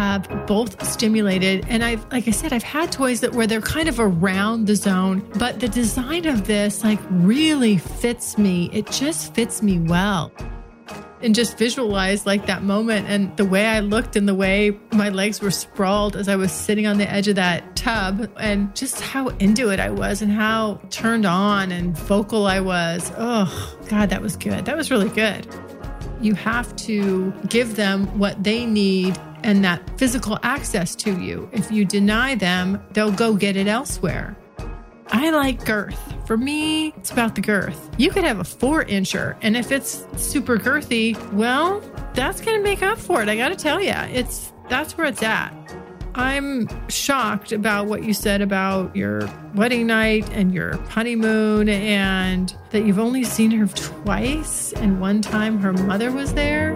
Have both stimulated and i've like i said i've had toys that where they're kind of around the zone but the design of this like really fits me it just fits me well and just visualize like that moment and the way I looked and the way my legs were sprawled as I was sitting on the edge of that tub and just how into it I was and how turned on and vocal I was. Oh, God, that was good. That was really good. You have to give them what they need and that physical access to you. If you deny them, they'll go get it elsewhere. I like girth. For me, it's about the girth. You could have a four incher, and if it's super girthy, well, that's going to make up for it. I got to tell you, it's that's where it's at. I'm shocked about what you said about your wedding night and your honeymoon, and that you've only seen her twice, and one time her mother was there.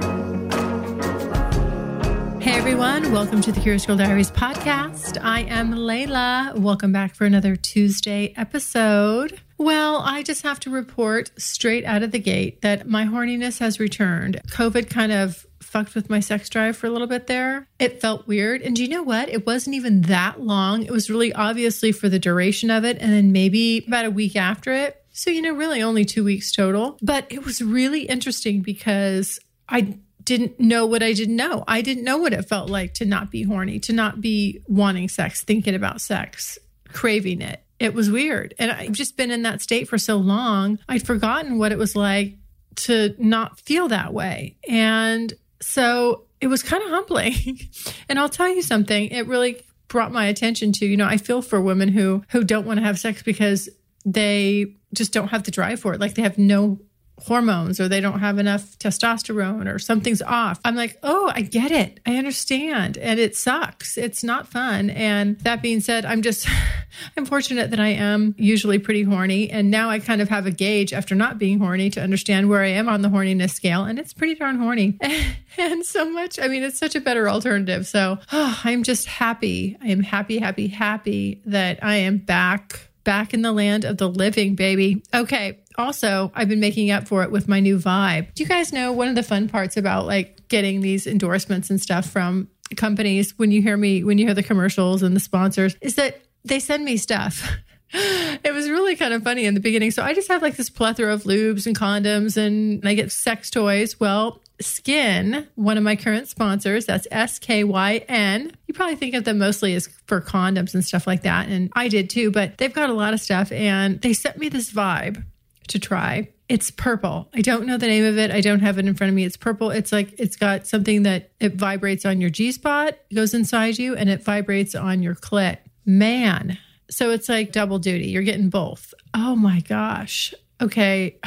Hey everyone, welcome to the Curious Girl Diaries podcast. I am Layla. Welcome back for another Tuesday episode. Well, I just have to report straight out of the gate that my horniness has returned. COVID kind of fucked with my sex drive for a little bit there. It felt weird. And do you know what? It wasn't even that long. It was really obviously for the duration of it and then maybe about a week after it. So, you know, really only two weeks total. But it was really interesting because I didn't know what I didn't know. I didn't know what it felt like to not be horny, to not be wanting sex, thinking about sex, craving it. It was weird. And I've just been in that state for so long, I'd forgotten what it was like to not feel that way. And so it was kind of humbling. and I'll tell you something, it really brought my attention to, you know, I feel for women who who don't want to have sex because they just don't have the drive for it. Like they have no hormones or they don't have enough testosterone or something's off. I'm like, oh, I get it. I understand. And it sucks. It's not fun. And that being said, I'm just, I'm fortunate that I am usually pretty horny. And now I kind of have a gauge after not being horny to understand where I am on the horniness scale. And it's pretty darn horny. and so much, I mean, it's such a better alternative. So oh, I'm just happy. I am happy, happy, happy that I am back back in the land of the living, baby. Okay. Also, I've been making up for it with my new vibe. Do you guys know one of the fun parts about like getting these endorsements and stuff from companies when you hear me, when you hear the commercials and the sponsors, is that they send me stuff. it was really kind of funny in the beginning. So I just have like this plethora of lubes and condoms and I get sex toys. Well, SKYN, one of my current sponsors, that's S K Y N. You probably think of them mostly as for condoms and stuff like that. And I did too, but they've got a lot of stuff. And they sent me this vibe to try. It's purple. I don't know the name of it. I don't have it in front of me. It's purple. It's like it's got something that it vibrates on your G spot, goes inside you, and it vibrates on your clit. Man. So it's like double duty. You're getting both. Oh my gosh. Okay.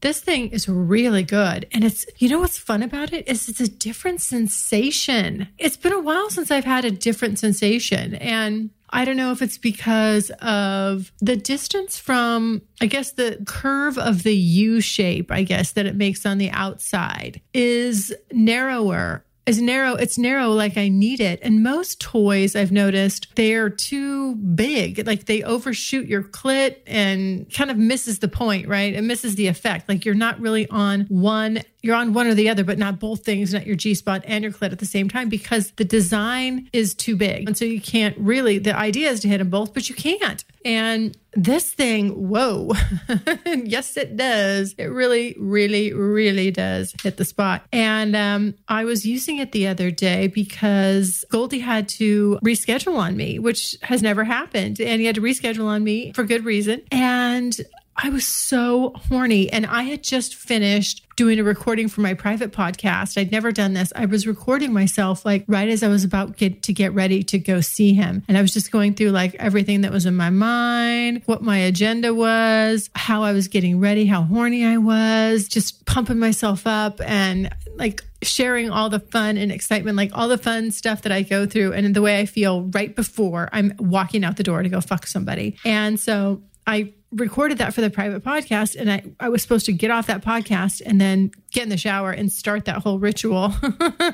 This thing is really good. And it's, you know what's fun about it is it's a different sensation. It's been a while since I've had a different sensation. And I don't know if it's because of the distance from, I guess, the curve of the U shape, I guess, that it makes on the outside is narrower is narrow. It's narrow like I need it. And most toys I've noticed they're too big. Like they overshoot your clit and kind of misses the point, right? It misses the effect. Like you're not really on one you're on one or the other, but not both things, not your G spot and your clit at the same time because the design is too big. And so you can't really, the idea is to hit them both, but you can't. And this thing, whoa. yes, it does. It really, really, really does hit the spot. And um, I was using it the other day because Goldie had to reschedule on me, which has never happened. And he had to reschedule on me for good reason. And I was so horny and I had just finished doing a recording for my private podcast. I'd never done this. I was recording myself like right as I was about get, to get ready to go see him. And I was just going through like everything that was in my mind, what my agenda was, how I was getting ready, how horny I was, just pumping myself up and like sharing all the fun and excitement, like all the fun stuff that I go through and the way I feel right before I'm walking out the door to go fuck somebody. And so I recorded that for the private podcast and I, I was supposed to get off that podcast and then get in the shower and start that whole ritual.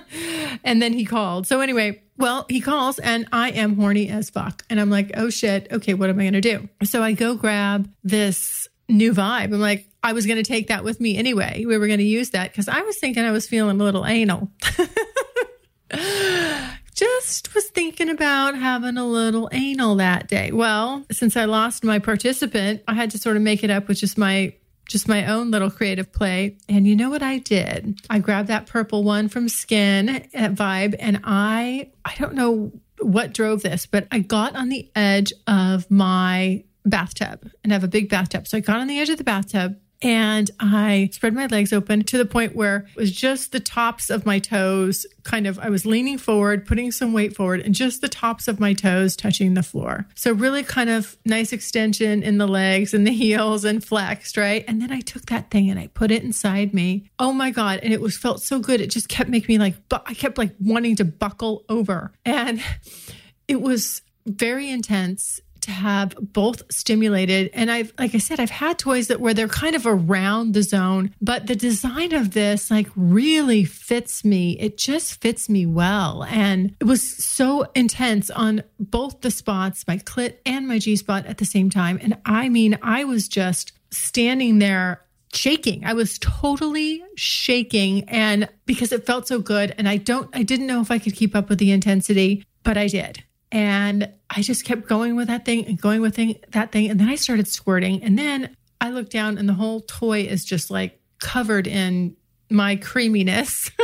and then he called. So anyway, well, he calls and I am horny as fuck. And I'm like, oh shit, okay, what am I gonna do? So I go grab this new vibe. I'm like, I was gonna take that with me anyway. We were gonna use that because I was thinking I was feeling a little anal. just was thinking about having a little anal that day. Well, since I lost my participant, I had to sort of make it up with just my just my own little creative play. And you know what I did? I grabbed that purple one from SKYN at Vibe and I I don't know what drove this, but I got on the edge of my bathtub and I have a big bathtub. So I got on the edge of the bathtub and I spread my legs open to the point where it was just the tops of my toes, kind of, I was leaning forward, putting some weight forward, and just the tops of my toes touching the floor. So, really kind of nice extension in the legs and the heels and flexed, right? And then I took that thing and I put it inside me. Oh my God. And it was felt so good. It just kept making me like, I kept like wanting to buckle over. And it was very intense to have both stimulated. And I've, like I said, I've had toys that where they're kind of around the zone, but the design of this like really fits me. It just fits me well. And it was so intense on both the spots, my clit and my G spot at the same time. And I mean, I was just standing there shaking. I was totally shaking and because it felt so good and I don't I didn't know if I could keep up with the intensity, but I did. And I just kept going with that thing and going with thing, that thing. And then I started squirting. And then I looked down and the whole toy is just like covered in my creaminess.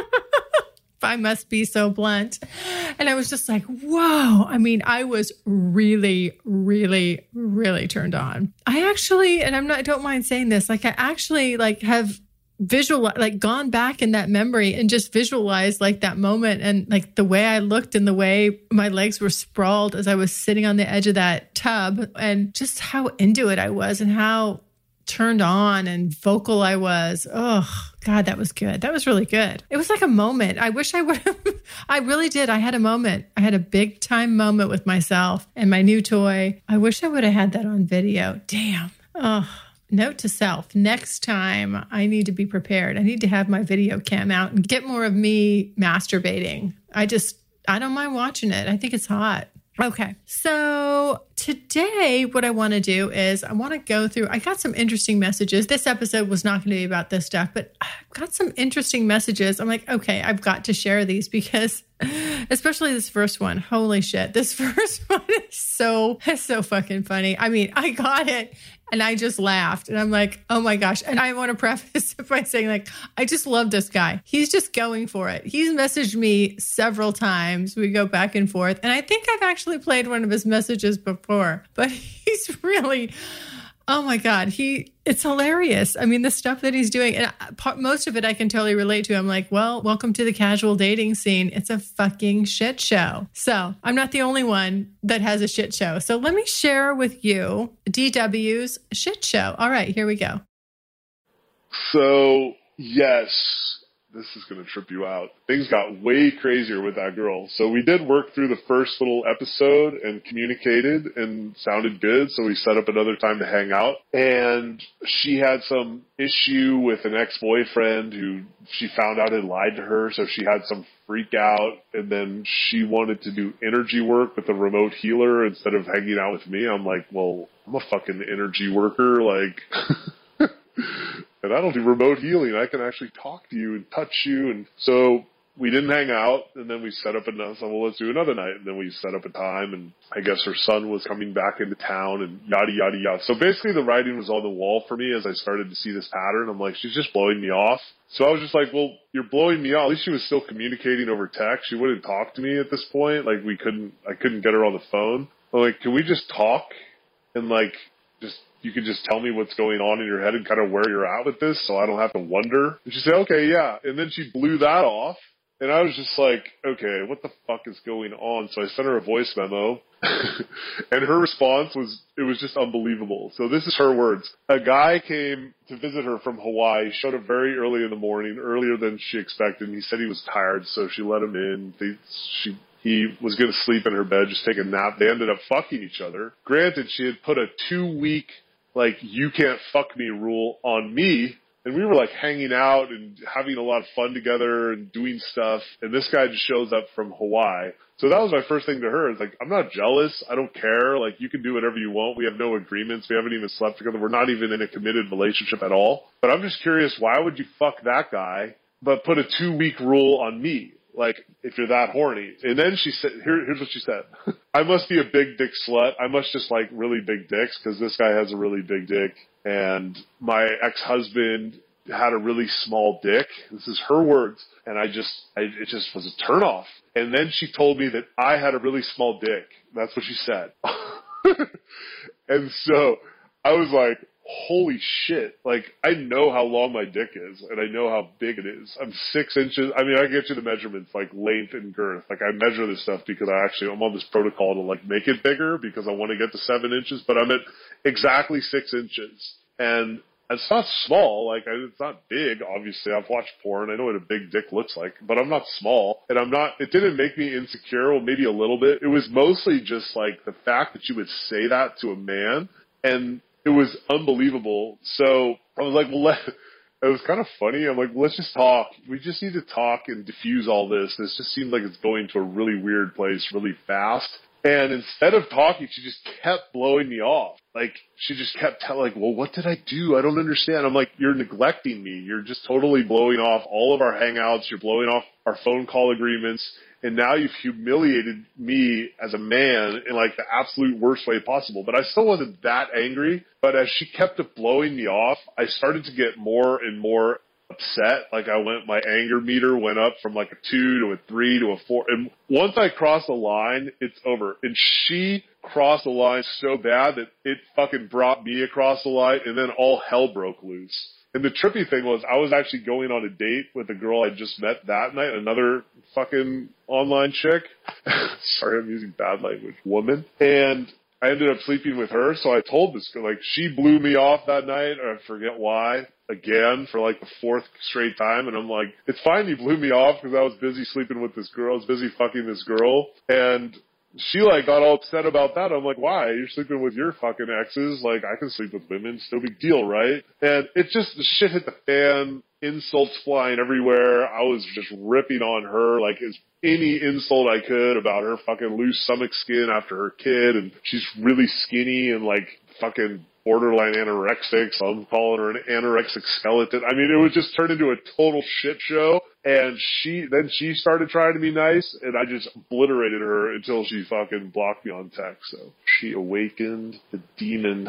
I must be so blunt. And I was just like, whoa. I mean, I was really, really, really turned on. I actually, and I'm not, I don't mind saying this, like I actually like have visual like gone back in that memory and just visualized like that moment and like the way I looked and the way my legs were sprawled as I was sitting on the edge of that tub and just how into it I was and how turned on and vocal I was. Oh God, that was good. That was really good. It was like a moment. I wish I would have I really did. I had a moment. I had a big time moment with myself and my new toy. I wish I would have had that on video. Damn. Oh Note to self next time I need to be prepared. I need to have my video cam out and get more of me masturbating. I just, I don't mind watching it. I think it's hot. Okay. So today, what I want to do is I want to go through, I got some interesting messages. This episode was not going to be about this stuff, but I got some interesting messages. I'm like, okay, I've got to share these because, especially this first one. Holy shit. This first one is so, so fucking funny. I mean, I got it and I just laughed. And I'm like, oh my gosh. And I want to preface it by saying, like, I just love this guy. He's just going for it. He's messaged me several times. We go back and forth. And I think I've actually played one of his messages before, but he's really Oh my God. He, it's hilarious. I mean, the stuff that he's doing, and most of it I can totally relate to. I'm like, well, welcome to the casual dating scene. It's a fucking shit show. So I'm not the only one that has a shit show. So let me share with you DW's shit show. All right, here we go. So, yes, this is going to trip you out. Things got way crazier with that girl. So we did work through the first little episode and communicated and sounded good. So we set up another time to hang out. And she had some issue with an ex-boyfriend who she found out had lied to her. So she had some freak out. And then she wanted to do energy work with a remote healer instead of hanging out with me. I'm like, well, I'm a fucking energy worker. Like, I don't do remote healing. I can actually talk to you and touch you. And so we didn't hang out and then we set up another, so well, let's do another night. And then we set up a time and I guess her son was coming back into town and yada, yada, yada. So basically the writing was on the wall for me as I started to see this pattern. I'm like, she's just blowing me off. So I was just like, well, you're blowing me off. At least she was still communicating over text. She wouldn't talk to me at this point. Like we couldn't, I couldn't get her on the phone. I'm like, can we just talk and like, just you can just tell me what's going on in your head and kind of where you're at with this so I don't have to wonder. And she said, okay, yeah. And then she blew that off. And I was just like, okay, what the fuck is going on? So I sent her a voice memo and her response was, it was just unbelievable. So this is her words. A guy came to visit her from Hawaii, showed up very early in the morning, earlier than she expected. And he said he was tired, so she let him in. They, she he was going to sleep in her bed, just take a nap. They ended up fucking each other. Granted, she had put a two week, like, you can't fuck me rule on me. And we were like hanging out and having a lot of fun together and doing stuff. And this guy just shows up from Hawaii. So that was my first thing to her. It's like, I'm not jealous. I don't care. Like, you can do whatever you want. We have no agreements. We haven't even slept together. We're not even in a committed relationship at all. But I'm just curious, why would you fuck that guy, but put a two week rule on me? like if you're that horny. And then she said, Here, here's what she said: I must be a big dick slut. I must just like really big dicks because this guy has a really big dick, and my ex husband had a really small dick. This is her words, and I just, I, it just was a turn off. And then she told me that I had a really small dick. That's what she said. and so I was like, holy shit, like I know how long my dick is and I know how big it is. I'm six inches. I mean, I get you the measurements like length and girth. Like I measure this stuff because I actually, I'm on this protocol to like make it bigger because I want to get to seven inches, but I'm at exactly six inches. And it's not small, like it's not big. Obviously, I've watched porn. I know what a big dick looks like, but I'm not small, and I'm not. It didn't make me insecure. Well, maybe a little bit. It was mostly just like the fact that you would say that to a man, and it was unbelievable. So I was like, well, let, it was kind of funny. I'm like, let's just talk. We just need to talk and diffuse all this. This just seemed like it's going to a really weird place really fast. And instead of talking, she just kept blowing me off. Like, she just kept telling, like, well, what did I do? I don't understand. I'm like, you're neglecting me. You're just totally blowing off all of our hangouts. You're blowing off our phone call agreements and now you've humiliated me as a man in like the absolute worst way possible. But I still wasn't that angry. But as she kept blowing me off, I started to get more and more upset. Like I went, my anger meter went up from like a two to a three to a four. And once I crossed the line, it's over. And she crossed the line so bad that it fucking brought me across the line and then all hell broke loose. And the trippy thing was I was actually going on a date with a girl I just met that night, another fucking online chick. Sorry, I'm using bad language. Woman. And I ended up sleeping with her, so I told this girl, like, she blew me off that night, or I forget why, again, for like the fourth straight time, and I'm like, it's fine He blew me off because I was busy sleeping with this girl, I was busy fucking this girl, and she like got all upset about that. I'm like, why? You're sleeping with your fucking exes. Like, I can sleep with women. It's no big deal, right? And it just, the shit hit the fan. Insults flying everywhere. I was just ripping on her like as any insult I could about her fucking loose stomach skin after her kid. And she's really skinny and like fucking borderline anorexic. So I'm calling her an anorexic skeleton. I mean, it was just turned into a total shit show. And she, then she started trying to be nice and I just obliterated her until she fucking blocked me on text. So she awakened the demon.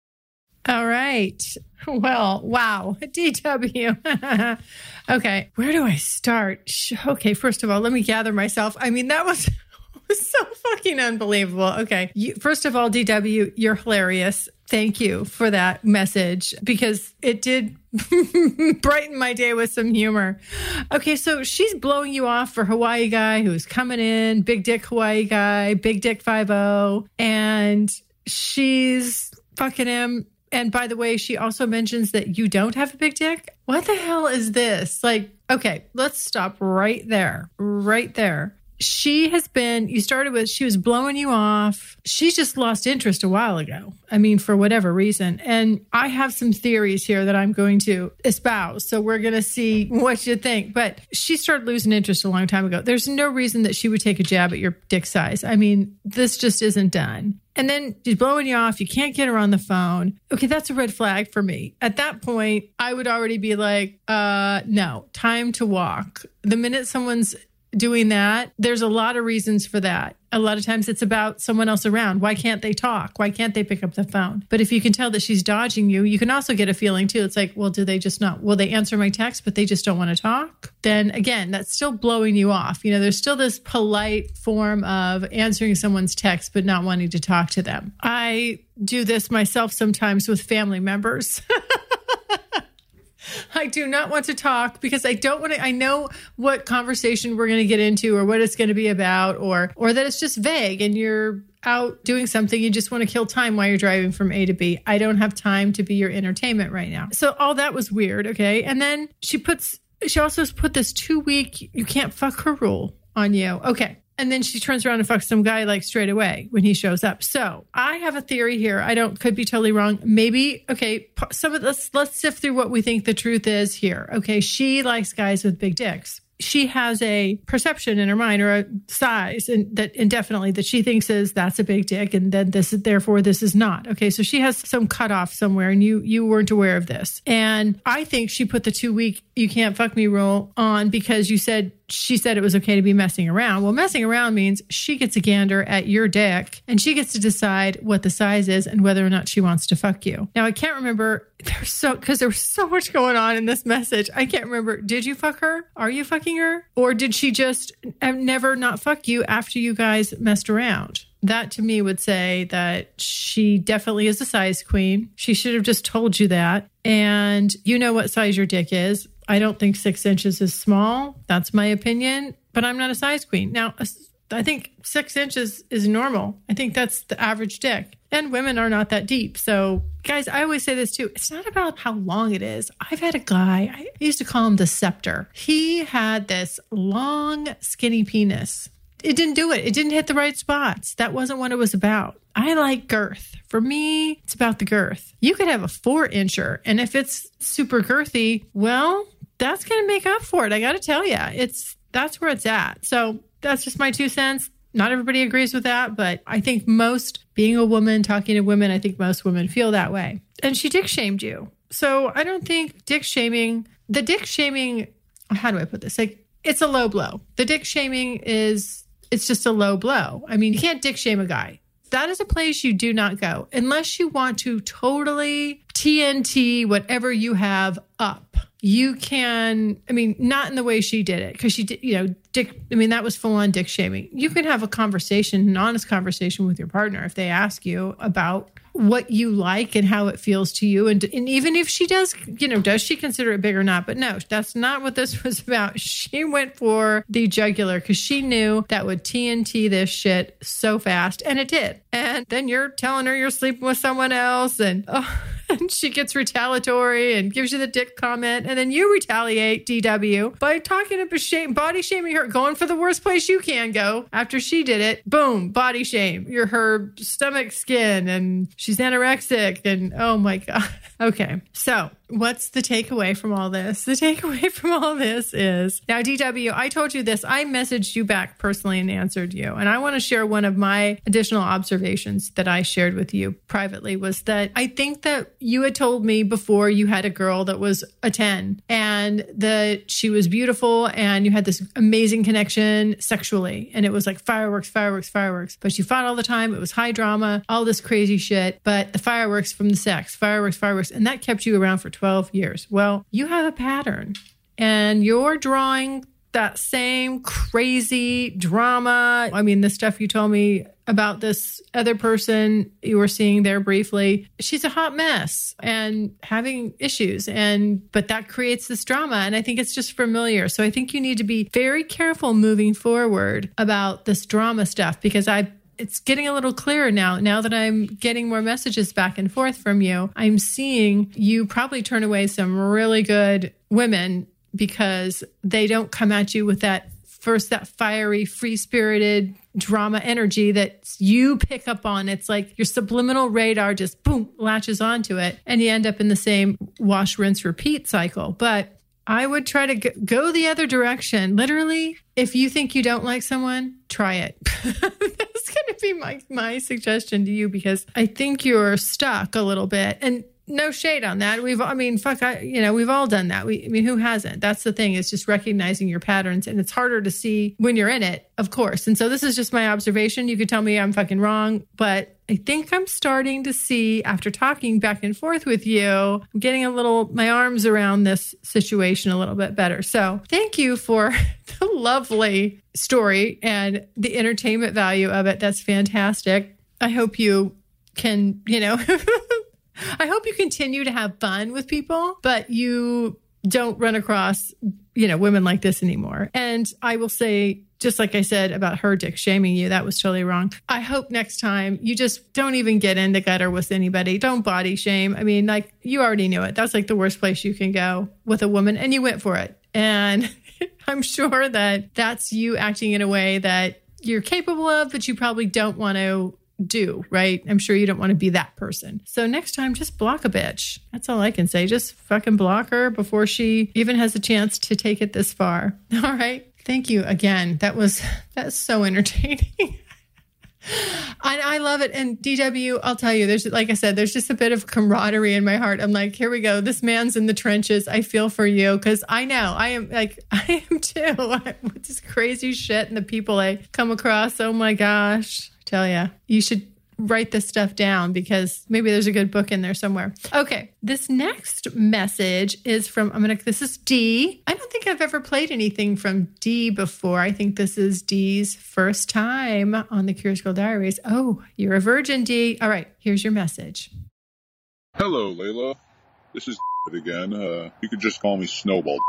All right. Well, wow. DW. okay. Where do I start? Okay. First of all, let me gather myself. I mean, that was. so fucking unbelievable. Okay. You, first of all, DW, you're hilarious. Thank you for that message because it did brighten my day with some humor. Okay, so she's blowing you off for Hawaii guy who's coming in, big dick Hawaii guy, big dick 50, and she's fucking him and by the way, she also mentions that you don't have a big dick. What the hell is this? Like, okay, let's stop right there. Right there. She has been, you started with, she was blowing you off. She just lost interest a while ago. I mean, for whatever reason. And I have some theories here that I'm going to espouse. So we're going to see what you think. But she started losing interest a long time ago. There's no reason that she would take a jab at your dick size. I mean, this just isn't done. And then she's blowing you off. You can't get her on the phone. Okay, that's a red flag for me. At that point, I would already be like, uh, no, time to walk. The minute someone's doing that, there's a lot of reasons for that. A lot of times it's about someone else around. Why can't they talk? Why can't they pick up the phone? But if you can tell that she's dodging you, you can also get a feeling too. It's like, well, do they just not, will they answer my text, but they just don't want to talk? Then again, that's still blowing you off. You know, there's still this polite form of answering someone's text, but not wanting to talk to them. I do this myself sometimes with family members. I do not want to talk because I don't want to I know what conversation we're going to get into or what it's going to be about or or that it's just vague and you're out doing something you just want to kill time while you're driving from A to B. I don't have time to be your entertainment right now. So all that was weird, okay? And then she puts she also put this 2 week you can't fuck her rule on you. Okay. And then she turns around and fucks some guy like straight away when he shows up. So I have a theory here. I don't could be totally wrong. Maybe okay. Some of let's let's sift through what we think the truth is here. Okay, she likes guys with big dicks she has a perception in her mind or a size and that indefinitely that she thinks is that's a big dick and then this is therefore this is not okay so she has some cutoff somewhere and you you weren't aware of this and i think she put the two week you can't fuck me rule on because you said she said it was okay to be messing around. Well, messing around means she gets a gander at your dick and she gets to decide what the size is and whether or not she wants to fuck you. Now, I can't remember there's so because there was so much going on in this message. I can't remember. Did you fuck her? Are you fucking her? Or did she just um, never not fuck you after you guys messed around? That to me would say that she definitely is a size queen. She should have just told you that. And you know what size your dick is. I don't think six inches is small. That's my opinion, but I'm not a size queen. Now, I think six inches is normal. I think that's the average dick. And women are not that deep. So, guys, I always say this too. It's not about how long it is. I've had a guy, I used to call him the scepter. He had this long, skinny penis. It didn't do it, it didn't hit the right spots. That wasn't what it was about. I like girth. For me, it's about the girth. You could have a four incher, and if it's super girthy, well, that's going to make up for it. I got to tell you, it's that's where it's at. So that's just my two cents. Not everybody agrees with that, but I think most being a woman, talking to women, I think most women feel that way. And she dick shamed you. So I don't think dick shaming, the dick shaming, how do I put this? Like, it's a low blow. The dick shaming is, it's just a low blow. I mean, you can't dick shame a guy that is a place you do not go unless you want to totally TNT whatever you have up. You can, I mean, not in the way she did it, because she did, you know, dick, I mean, that was full on dick shaming. You can have a conversation, an honest conversation with your partner if they ask you about what you like and how it feels to you. And, and even if she does, you know, does she consider it big or not? But no, that's not what this was about. She went for the jugular because she knew that would TNT this shit so fast. And it did. And then you're telling her you're sleeping with someone else and, oh, and she gets retaliatory and gives you the dick comment. And then you retaliate, DW, by talking about shame, body shaming her, going for the worst place you can go after she did it. Boom, body shame. You're her stomach skin and she's anorexic. And oh my God. Okay. So what's the takeaway from all this? The takeaway from all this is now, DW, I told you this. I messaged you back personally and answered you. And I want to share one of my additional observations that I shared with you privately was that I think that you had told me before you had a girl that was a 10 and that she was beautiful and you had this amazing connection sexually. And it was like fireworks, fireworks, fireworks. But you fought all the time. It was high drama, all this crazy shit. But the fireworks from the sex, fireworks, fireworks. And that kept you around for 12 years. Well, you have a pattern and you're drawing that same crazy drama. I mean, the stuff you told me about this other person you were seeing there briefly, she's a hot mess and having issues. And, but that creates this drama. And I think it's just familiar. So I think you need to be very careful moving forward about this drama stuff because I it's getting a little clearer now. Now that I'm getting more messages back and forth from you, I'm seeing you probably turn away some really good women because they don't come at you with that first, that fiery, free spirited drama energy that you pick up on. It's like your subliminal radar just boom latches onto it and you end up in the same wash, rinse, repeat cycle. But I would try to go the other direction. Literally, if you think you don't like someone, try it. was going to be my my suggestion to you because I think you're stuck a little bit and no shade on that. We've, I mean, fuck, I, you know, we've all done that. We, I mean, who hasn't? That's the thing is just recognizing your patterns and it's harder to see when you're in it, of course. And so this is just my observation. You could tell me I'm fucking wrong, but I think I'm starting to see after talking back and forth with you, I'm getting a little, my arms around this situation a little bit better. So thank you for the lovely story and the entertainment value of it. That's fantastic. I hope you can, you know, I hope you continue to have fun with people, but you don't run across, you know, women like this anymore. And I will say, just like I said about her dick shaming you, that was totally wrong. I hope next time you just don't even get in the gutter with anybody. Don't body shame. I mean, like you already knew it. That's like the worst place you can go with a woman, and you went for it. And I'm sure that that's you acting in a way that you're capable of, but you probably don't want to do, right? I'm sure you don't want to be that person. So next time, just block a bitch. That's all I can say. Just fucking block her before she even has a chance to take it this far. All right. Thank you again. That was that's so entertaining. I, I love it. And DW, I'll tell you, there's like I said, there's just a bit of camaraderie in my heart. I'm like, here we go. This man's in the trenches. I feel for you because I know I am like I am too. With this crazy shit and the people I come across. Oh my gosh tell you, you should write this stuff down because maybe there's a good book in there somewhere. Okay, this next message is from I'm gonna this is D. I don't think I've ever played anything from D before. I think this is D's first time on the Curious Girl Diaries. Oh, you're a virgin, D. All right, here's your message. Hello, Layla. This is again. Uh, you could just call me Snowball.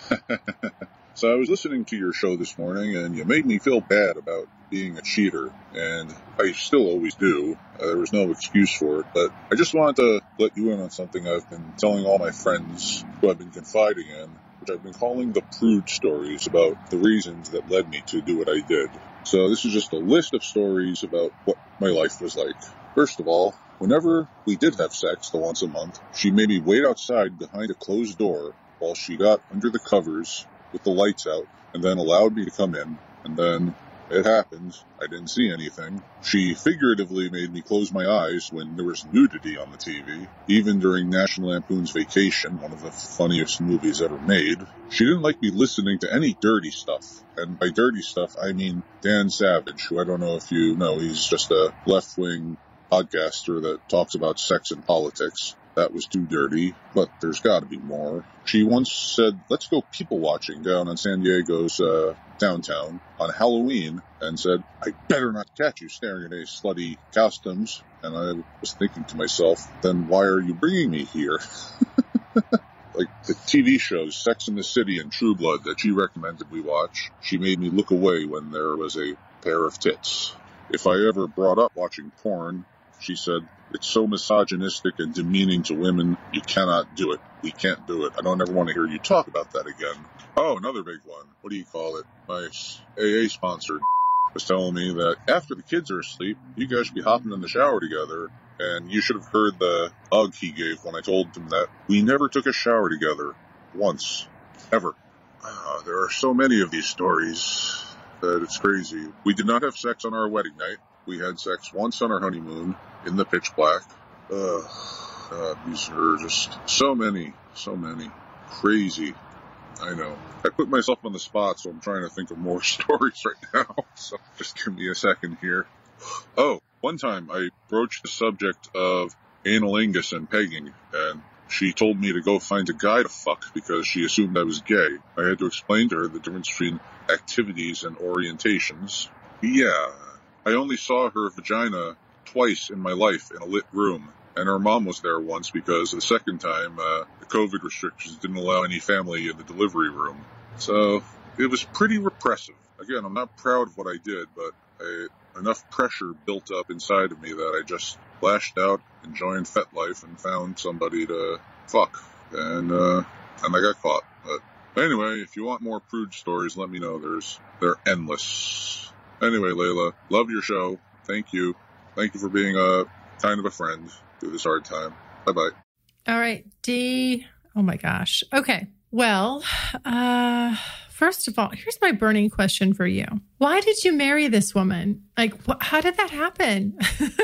so I was listening to your show this morning, and you made me feel bad about being a cheater, and I still always do. Uh, there was no excuse for it, but I just wanted to let you in on something I've been telling all my friends who I've been confiding in, which I've been calling the prude stories about the reasons that led me to do what I did. So this is just a list of stories about what my life was like. First of all, whenever we did have sex the once a month, she made me wait outside behind a closed door while she got under the covers with the lights out and then allowed me to come in. And then it happened. I didn't see anything. She figuratively made me close my eyes when there was nudity on the TV, even during National Lampoon's Vacation, one of the funniest movies ever made. She didn't like me listening to any dirty stuff. And by dirty stuff, I mean Dan Savage, who I don't know if you know, he's just a left wing podcaster that talks about sex and politics that was too dirty, but there's got to be more. She once said, let's go people watching down in San Diego's uh, downtown on Halloween and said, I better not catch you staring at any slutty costumes. And I was thinking to myself, then why are you bringing me here? like the TV shows Sex in the City and True Blood that she recommended we watch, she made me look away when there was a pair of tits. If I ever brought up watching porn, she said, it's so misogynistic and demeaning to women. You cannot do it. We can't do it. I don't ever want to hear you talk about that again. Oh, another big one. What do you call it? My AA sponsor was telling me that after the kids are asleep, you guys should be hopping in the shower together. And you should have heard the hug he gave when I told him that we never took a shower together once, ever. Uh, there are so many of these stories that it's crazy. We did not have sex on our wedding night. We had sex once on our honeymoon in the pitch black. Ugh, God, these are just so many, so many. Crazy. I know. I put myself on the spot, so I'm trying to think of more stories right now. So just give me a second here. Oh, one time I broached the subject of anilingus and pegging, and she told me to go find a guy to fuck because she assumed I was gay. I had to explain to her the difference between activities and orientations. Yeah, I only saw her vagina twice in my life in a lit room. And her mom was there once because the second time, uh, the COVID restrictions didn't allow any family in the delivery room. So it was pretty repressive. Again, I'm not proud of what I did, but I, enough pressure built up inside of me that I just lashed out and joined FetLife and found somebody to fuck. And, uh, and I got caught. But anyway, if you want more prude stories, let me know. There's, they're endless. Anyway, Layla, love your show. Thank you. Thank you for being a kind of a friend through this hard time. Bye bye. All right, D. Oh my gosh. Okay. Well, uh, First of all, here's my burning question for you. Why did you marry this woman? Like, wh- how did that happen?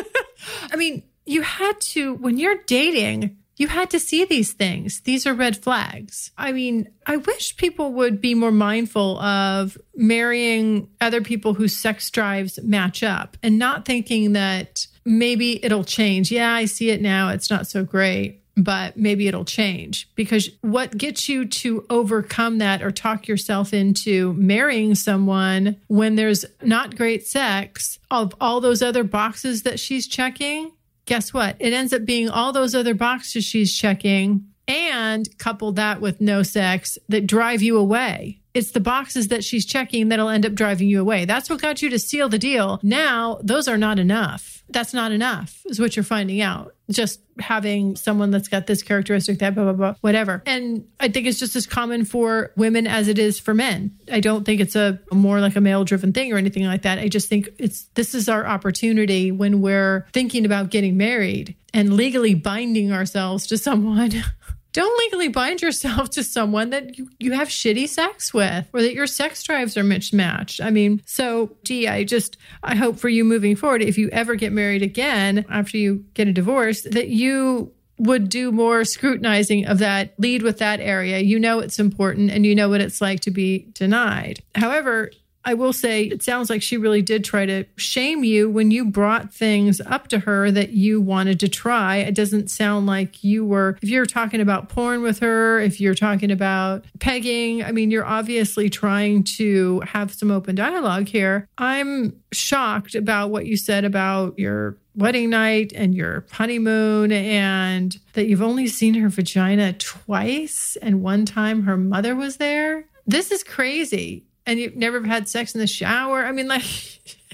I mean, you had to, when you're dating, you had to see these things. These are red flags. I mean, I wish people would be more mindful of marrying other people whose sex drives match up and not thinking that maybe it'll change. Yeah, I see it now. It's not so great but maybe it'll change because what gets you to overcome that or talk yourself into marrying someone when there's not great sex of all those other boxes that she's checking guess what it ends up being all those other boxes she's checking and couple that with no sex that drive you away it's the boxes that she's checking that'll end up driving you away. That's what got you to seal the deal. Now, those are not enough. That's not enough, is what you're finding out. Just having someone that's got this characteristic, that blah, blah, blah, whatever. And I think it's just as common for women as it is for men. I don't think it's a more like a male driven thing or anything like that. I just think it's this is our opportunity when we're thinking about getting married and legally binding ourselves to someone don't legally bind yourself to someone that you, you have shitty sex with or that your sex drives are mismatched. I mean, so gee, I just, I hope for you moving forward, if you ever get married again after you get a divorce, that you would do more scrutinizing of that, lead with that area. You know it's important and you know what it's like to be denied. However, I will say it sounds like she really did try to shame you when you brought things up to her that you wanted to try. It doesn't sound like you were, if you're talking about porn with her, if you're talking about pegging, I mean, you're obviously trying to have some open dialogue here. I'm shocked about what you said about your wedding night and your honeymoon and that you've only seen her vagina twice and one time her mother was there. This is crazy and you've never had sex in the shower. I mean, like,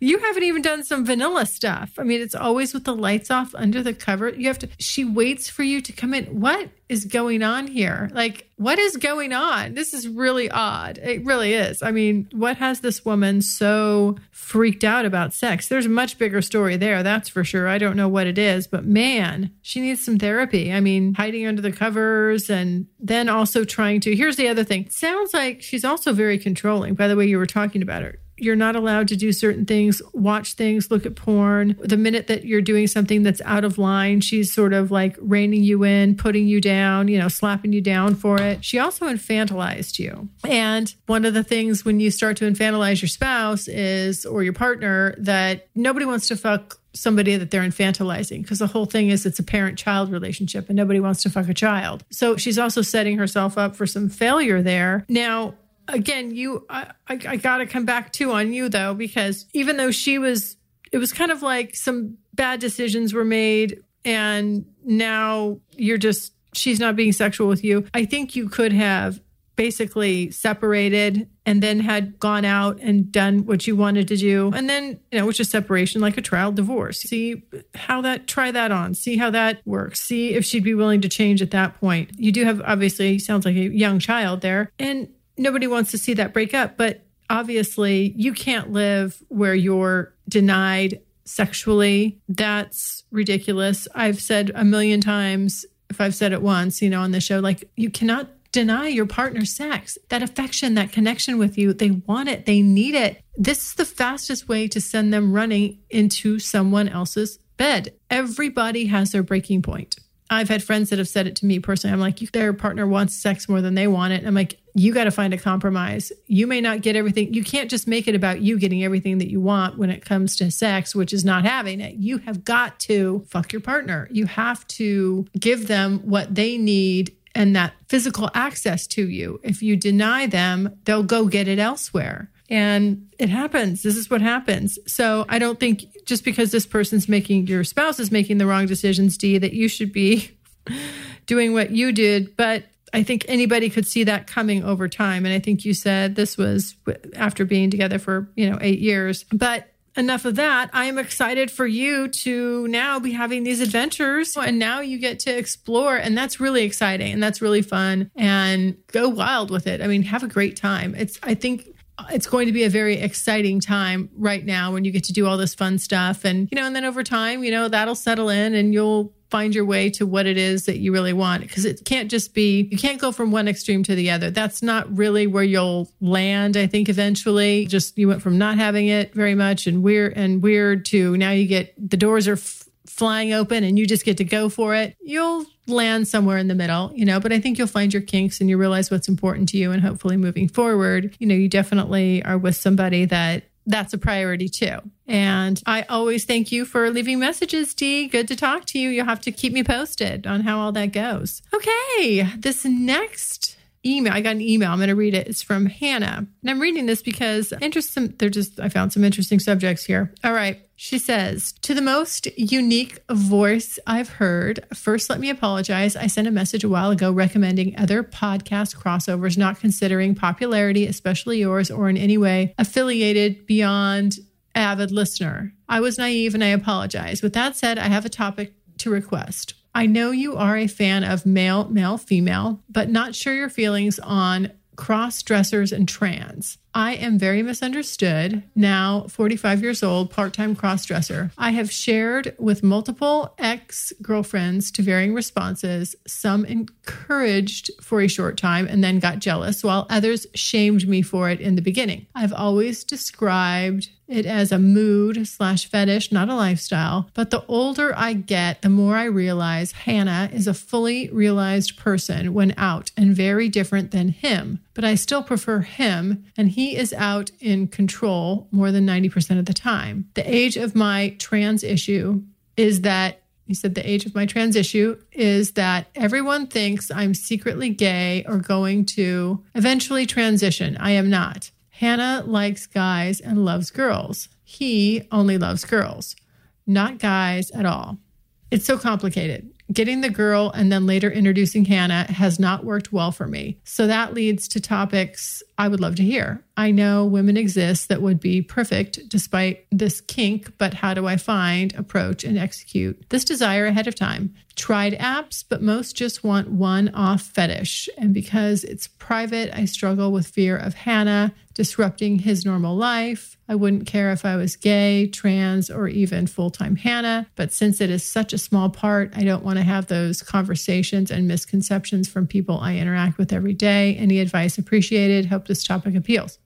you haven't even done some vanilla stuff. I mean, it's always with the lights off under the cover. You have to, she waits for you to come in. What is going on here? Like, what is going on? This is really odd. It really is. I mean, what has this woman so freaked out about sex? There's a much bigger story there, that's for sure. I don't know what it is, but man, she needs some therapy. I mean, hiding under the covers and then also trying to. Here's the other thing. Sounds like she's also very controlling, by the way you were talking about her you're not allowed to do certain things, watch things, look at porn. The minute that you're doing something that's out of line, she's sort of like reining you in, putting you down, you know, slapping you down for it. She also infantilized you. And one of the things when you start to infantilize your spouse is, or your partner, that nobody wants to fuck somebody that they're infantilizing because the whole thing is it's a parent child relationship and nobody wants to fuck a child. So she's also setting herself up for some failure there. Now, again, you, I, I, I got to come back to on you though, because even though she was, it was kind of like some bad decisions were made and now you're just, she's not being sexual with you. I think you could have basically separated and then had gone out and done what you wanted to do. And then you know which is separation like a trial divorce. See how that try that on. See how that works. See if she'd be willing to change at that point. You do have obviously sounds like a young child there. And nobody wants to see that break up, but obviously you can't live where you're denied sexually. That's ridiculous. I've said a million times, if I've said it once, you know, on the show, like you cannot deny your partner sex. That affection, that connection with you, they want it, they need it. This is the fastest way to send them running into someone else's bed. Everybody has their breaking point. I've had friends that have said it to me personally. I'm like, their partner wants sex more than they want it. I'm like, you got to find a compromise. You may not get everything. You can't just make it about you getting everything that you want when it comes to sex, which is not having it. You have got to fuck your partner. You have to give them what they need and that physical access to you. If you deny them, they'll go get it elsewhere. And it happens. This is what happens. So I don't think just because this person's making your spouse is making the wrong decisions, Dee, that you should be doing what you did. But I think anybody could see that coming over time. And I think you said this was after being together for, you know, eight years. But enough of that. I am excited for you to now be having these adventures and now you get to explore and that's really exciting and that's really fun and go wild with it. I mean, have a great time. It's I think it's going to be a very exciting time right now when you get to do all this fun stuff. And you know and then over time you know that'll settle in and you'll find your way to what it is that you really want. Because it can't just be you can't go from one extreme to the other. That's not really where you'll land i think eventually. Just you went from not having it very much and weird and weird to now you get the doors are f- flying open and you just get to go for it you'll land somewhere in the middle you know but i think you'll find your kinks and you realize what's important to you and hopefully moving forward you know you definitely are with somebody that that's a priority too. And I always thank you for leaving messages, Dee. Good to talk to you. You'll have to keep me posted on how all that goes. Okay, this next email, I got an email. I'm going to read it. It's from Hannah. And I'm reading this because interesting, they're just, I found some interesting subjects here. All right. She says, To the most unique voice I've heard, first let me apologize. I sent a message a while ago recommending other podcast crossovers, not considering popularity, especially yours, or in any way affiliated beyond avid listener. I was naive and I apologize. With that said, I have a topic to request. I know you are a fan of male, male, female, but not sure your feelings on cross dressers and trans. I am very misunderstood. Now, 45 years old, part time cross dresser. I have shared with multiple ex girlfriends to varying responses. Some encouraged for a short time and then got jealous, while others shamed me for it in the beginning. I've always described it as a mood slash fetish, not a lifestyle. But the older I get, the more I realize Hannah is a fully realized person when out and very different than him. But I still prefer him, and he is out in control more than 90% of the time. The age of my trans issue is that he said the age of my trans issue is that everyone thinks I'm secretly gay or going to eventually transition. I am not. Hannah likes guys and loves girls. He only loves girls, not guys at all. It's so complicated. Getting the girl and then later introducing Hannah has not worked well for me. So that leads to topics I would love to hear. I know women exist that would be perfect despite this kink, but how do I find, approach, and execute this desire ahead of time? Tried apps, but most just want one off fetish. And because it's private, I struggle with fear of Hannah disrupting his normal life. I wouldn't care if I was gay, trans, or even full time Hannah. But since it is such a small part, I don't want to have those conversations and misconceptions from people I interact with every day. Any advice appreciated? Hope this topic appeals.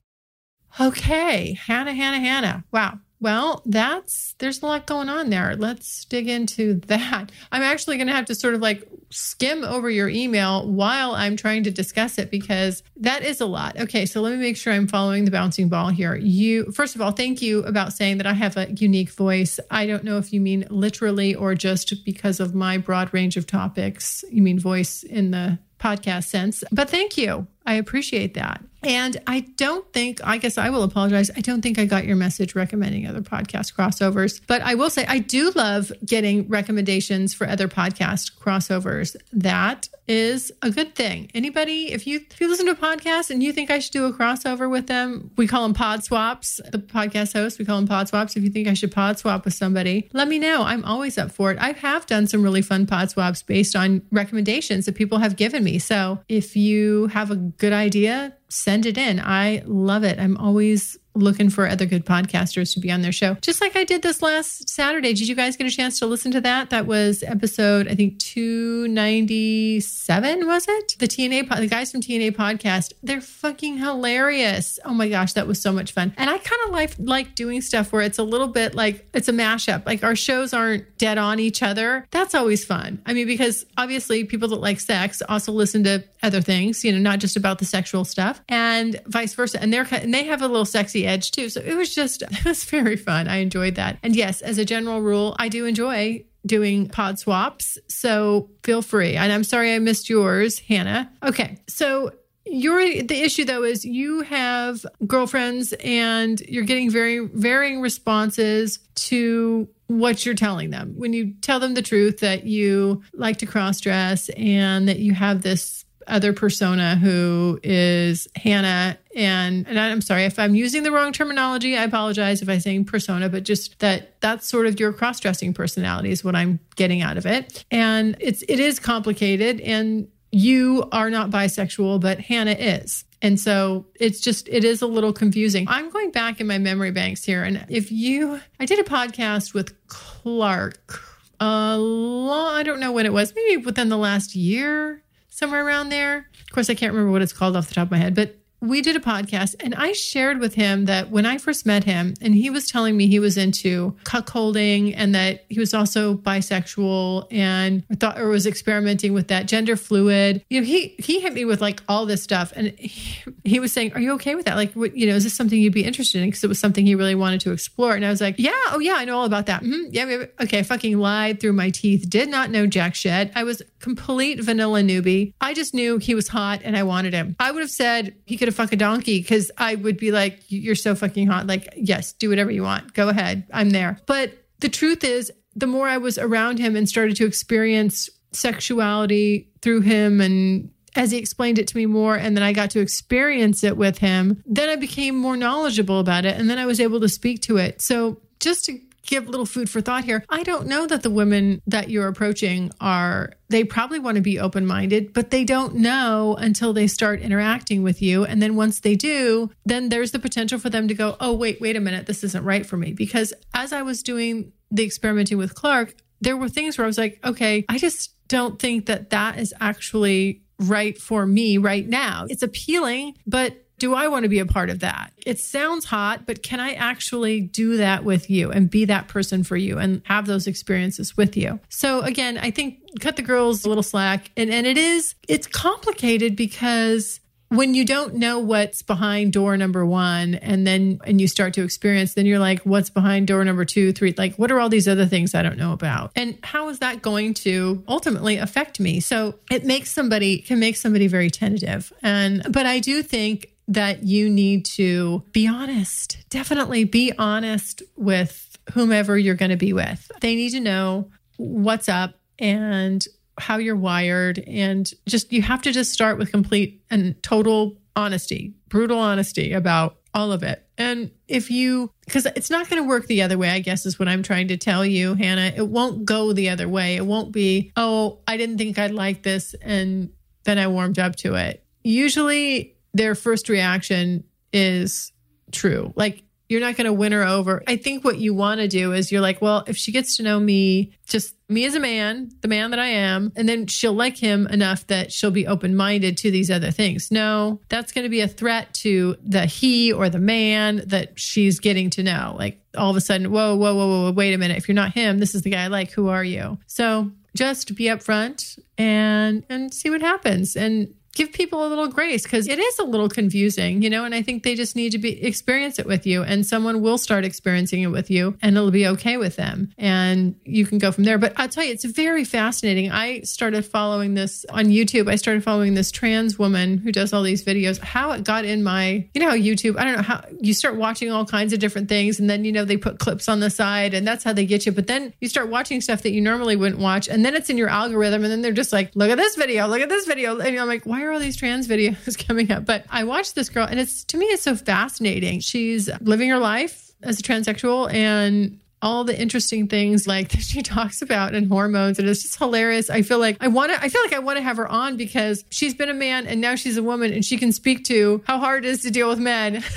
Okay, Hannah, Hannah, Hannah. Wow. Well, that's there's a lot going on there. Let's dig into that. I'm actually going to have to sort of like skim over your email while I'm trying to discuss it because that is a lot. Okay, so let me make sure I'm following the bouncing ball here. You first of all, thank you about saying that I have a unique voice. I don't know if you mean literally or just because of my broad range of topics. You mean voice in the podcast sense. But thank you. I appreciate that. And I don't think, I guess I will apologize. I don't think I got your message recommending other podcast crossovers. But I will say, I do love getting recommendations for other podcast crossovers. That is a good thing. Anybody, if you if you listen to a podcast and you think I should do a crossover with them, we call them pod swaps. The podcast host, we call them pod swaps. If you think I should pod swap with somebody, let me know. I'm always up for it. I have done some really fun pod swaps based on recommendations that people have given me. So if you have a good idea, send it in. I love it. I'm always looking for other good podcasters to be on their show. Just like I did this last Saturday. Did you guys get a chance to listen to that? That was episode, I think 297, was it? The TNA, the guys from TNA podcast. They're fucking hilarious. Oh my gosh, that was so much fun. And I kind of like like doing stuff where it's a little bit like it's a mashup. Like our shows aren't dead on each other. That's always fun. I mean, because obviously people that like sex also listen to other things, you know, not just about the sexual stuff and vice versa. And they're and they have a little sexy edge too. So it was just, it was very fun. I enjoyed that. And yes, as a general rule, I do enjoy doing pod swaps. So feel free. And I'm sorry I missed yours, Hannah. Okay. So your the issue though is you have girlfriends and you're getting very varying responses to what you're telling them. When you tell them the truth that you like to cross dress and that you have this other persona who is Hannah. And, and I'm sorry if I'm using the wrong terminology. I apologize if I'm saying persona, but just that that's sort of your cross dressing personality is what I'm getting out of it. And it's, it is complicated and you are not bisexual, but Hannah is. And so it's just, it is a little confusing. I'm going back in my memory banks here. And if you, I did a podcast with Clark uh, a long, I don't know when it was, maybe within the last year, somewhere around there. Of course, I can't remember what it's called off the top of my head, but we did a podcast and I shared with him that when I first met him, and he was telling me he was into cuckolding and that he was also bisexual and thought or was experimenting with that gender fluid. You know, he he hit me with like all this stuff, and he, he was saying, "Are you okay with that? Like, what, you know, is this something you'd be interested in?" Because it was something he really wanted to explore. And I was like, "Yeah, oh yeah, I know all about that. Mm-hmm, yeah, yeah, okay." I fucking lied through my teeth. Did not know jack shit. I was complete vanilla newbie. I just knew he was hot and I wanted him. I would have said he could fuck a donkey because I would be like, you're so fucking hot. Like, yes, do whatever you want. Go ahead. I'm there. But the truth is, the more I was around him and started to experience sexuality through him and as he explained it to me more and then I got to experience it with him, then I became more knowledgeable about it and then I was able to speak to it. So just to give little food for thought here. I don't know that the women that you're approaching are, they probably want to be open minded, but they don't know until they start interacting with you. And then once they do, then there's the potential for them to go, oh, wait, wait a minute, this isn't right for me. Because as I was doing the experimenting with Clark, there were things where I was like, okay, I just don't think that that is actually right for me right now. It's appealing, but do I want to be a part of that? It sounds hot, but can I actually do that with you and be that person for you and have those experiences with you? So again, I think cut the girls a little slack. And, and it is, it's complicated because when you don't know what's behind door number one and then and you start to experience then you're like what's behind door number two three like what are all these other things i don't know about and how is that going to ultimately affect me so it makes somebody can make somebody very tentative and but i do think that you need to be honest. Definitely be honest with whomever you're going to be with. They need to know what's up and how you're wired. And just, you have to just start with complete and total honesty, brutal honesty about all of it. And if you, because it's not going to work the other way, I guess is what I'm trying to tell you, Hannah. It won't go the other way. It won't be, oh, I didn't think I'd like this. And then I warmed up to it. Usually their first reaction is true. Like you're not going to win her over. I think what you want to do is you're like, well, if she gets to know me, just me as a man, the man that I am, and then she'll like him enough that she'll be open minded to these other things. No, that's going to be a threat to the he or the man that she's getting to know. Like all of a sudden, whoa, whoa, whoa, whoa, wait a minute. If you're not him, this is the guy I like. Who are you? So just be upfront and and see what happens. And give people a little grace because it is a little confusing, you know, and I think they just need to be experience it with you and someone will start experiencing it with you and it'll be okay with them and you can go from there. But I'll tell you, it's very fascinating. I started following this on YouTube. I started following this trans woman who does all these videos. How it got in my, you know, how YouTube, I don't know how you start watching all kinds of different things and then, you know, they put clips on the side and that's how they get you. But then you start watching stuff that you normally wouldn't watch and then it's in your algorithm and then they're just like, look at this video, look at this video. And I'm like, why why are all these trans videos coming up? But I watched this girl and it's to me it's so fascinating. She's living her life as a transsexual and all the interesting things like that she talks about and hormones and it's just hilarious. I feel like I want to I feel like I want to have her on because she's been a man and now she's a woman and she can speak to how hard it is to deal with men.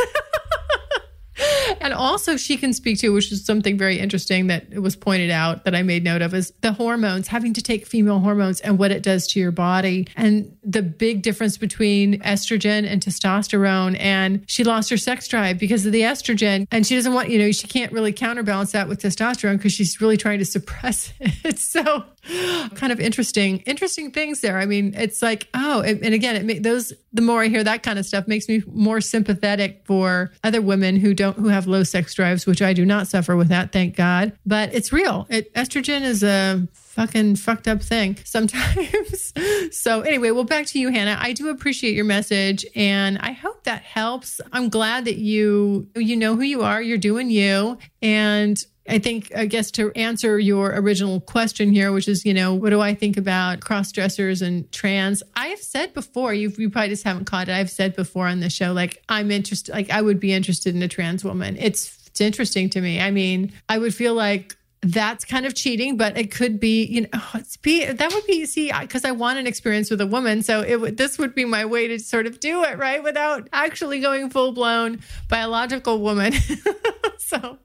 and also she can speak to which is something very interesting that was pointed out that i made note of is the hormones having to take female hormones and what it does to your body. And the big difference between estrogen and testosterone and she lost her sex drive because of the estrogen. And she doesn't want you know she can't really counterbalance that with testosterone because she's really trying to suppress it. So kind of interesting interesting things there i mean it's like oh and, and again it those the more i hear that kind of stuff makes me more sympathetic for other women who don't who have low sex drives which i do not suffer with that thank god but it's real it, estrogen is a fucking fucked up thing sometimes. so, anyway, well, back to you, Hannah. I do appreciate your message and I hope that helps. I'm glad that you you know who you are, you're doing you and I think, I guess, to answer your original question here, which is, you know, what do I think about cross dressers and trans? I have said before, you you probably just haven't caught it. I've said before on the show, like, I'm interested, like, I would be interested in a trans woman. It's, it's interesting to me. I mean, I would feel like that's kind of cheating, but it could be, you know, oh, it's be that would be see because I want an experience with a woman, so it would this would be my way to sort of do it right without actually going full blown biological woman. so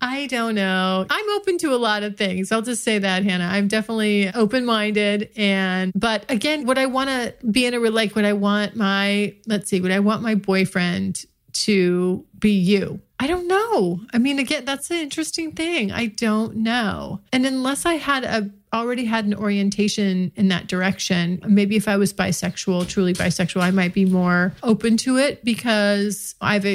I don't know. I'm open to a lot of things. I'll just say that, Hannah. I'm definitely open minded. And, but again, would I want to be in a, like, would I want my, let's see, would I want my boyfriend to be you? I don't know. I mean, again, that's an interesting thing. I don't know. And unless I had a already had an orientation in that direction, maybe if I was bisexual, truly bisexual, I might be more open to it because I've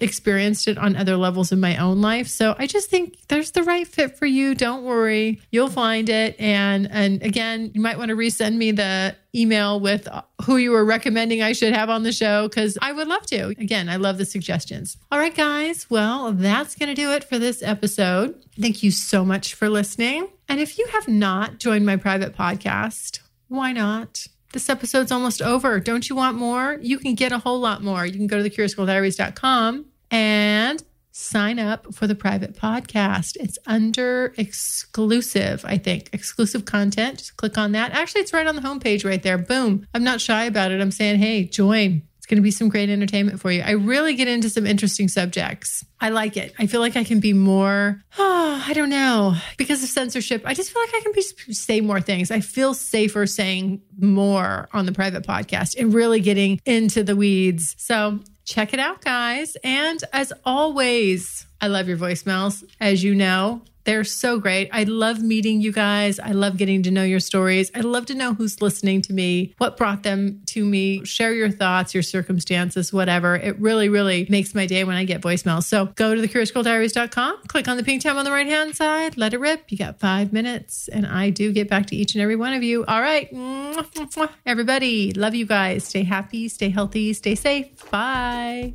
experienced it on other levels in my own life. So I just think there's the right fit for you. Don't worry. You'll find it. And and again, you might want to resend me the email with who you were recommending I should have on the show cuz I would love to. Again, I love the suggestions. All right guys, well, that's going to do it for this episode. Thank you so much for listening. And if you have not joined my private podcast, why not? This episode's almost over. Don't you want more? You can get a whole lot more. You can go to thecuriousgirldiaries.com and sign up for the private podcast. It's under exclusive, I think, exclusive content. Just click on that. Actually, it's right on the homepage right there. Boom. I'm not shy about it. I'm saying, hey, join going to be some great entertainment for you. I really get into some interesting subjects. I like it. I feel like I can be more, oh, I don't know, because of censorship. I just feel like I can be, say more things. I feel safer saying more on the private podcast and really getting into the weeds. So check it out, guys. And as always, I love your voicemails. As you know, they're so great. I love meeting you guys. I love getting to know your stories. I love to know who's listening to me, what brought them to me. Share your thoughts, your circumstances, whatever. It really, really makes my day when I get voicemails. So go to thecuriousgirldiaries.com, click on the pink tab on the right hand side, let it rip. You got five minutes, and I do get back to each and every one of you. All right. Everybody, love you guys. Stay happy, stay healthy, stay safe. Bye.